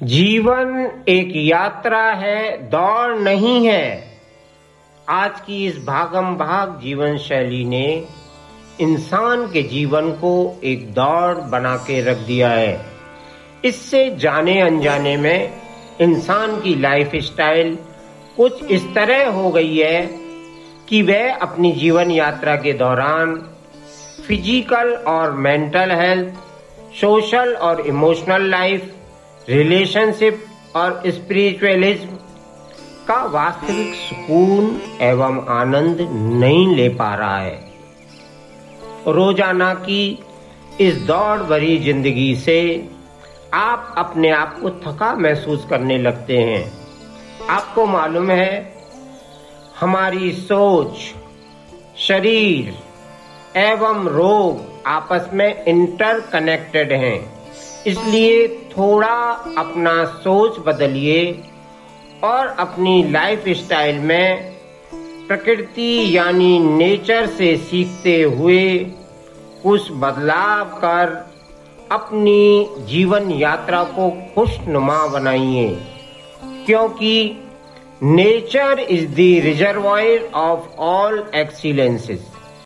जीवन एक यात्रा है, दौड़ नहीं है। आज की इस भागम भाग जीवन शैली ने इंसान के जीवन को एक दौड़ बना के रख दिया है। इससे जाने अनजाने में इंसान की लाइफ स्टाइल कुछ इस तरह हो गई है कि वह अपनी जीवन यात्रा के दौरान फ़िज़िकल और मेंटल हेल्थ, सोशल और इमोशनल लाइफ रिलेशनशिप और स्पिरिचुअलिज्म का वास्तविक सुकून एवं आनंद नहीं ले पा रहा है। रोज़ाना की इस दौड़ भरी ज़िंदगी से आप अपने आप को थका महसूस करने लगते हैं। आपको मालूम है, हमारी सोच, शरीर एवं रोग आपस में इंटरकनेक्टेड हैं। इसलिए थोड़ा अपना सोच बदलिए और अपनी लाइफ स्टाइल में प्रकृति यानी नेचर से सीखते हुए कुछ बदलाव कर अपनी जीवन यात्रा को खुशनुमा बनाइए। क्योंकि nature is the reservoir of all excellences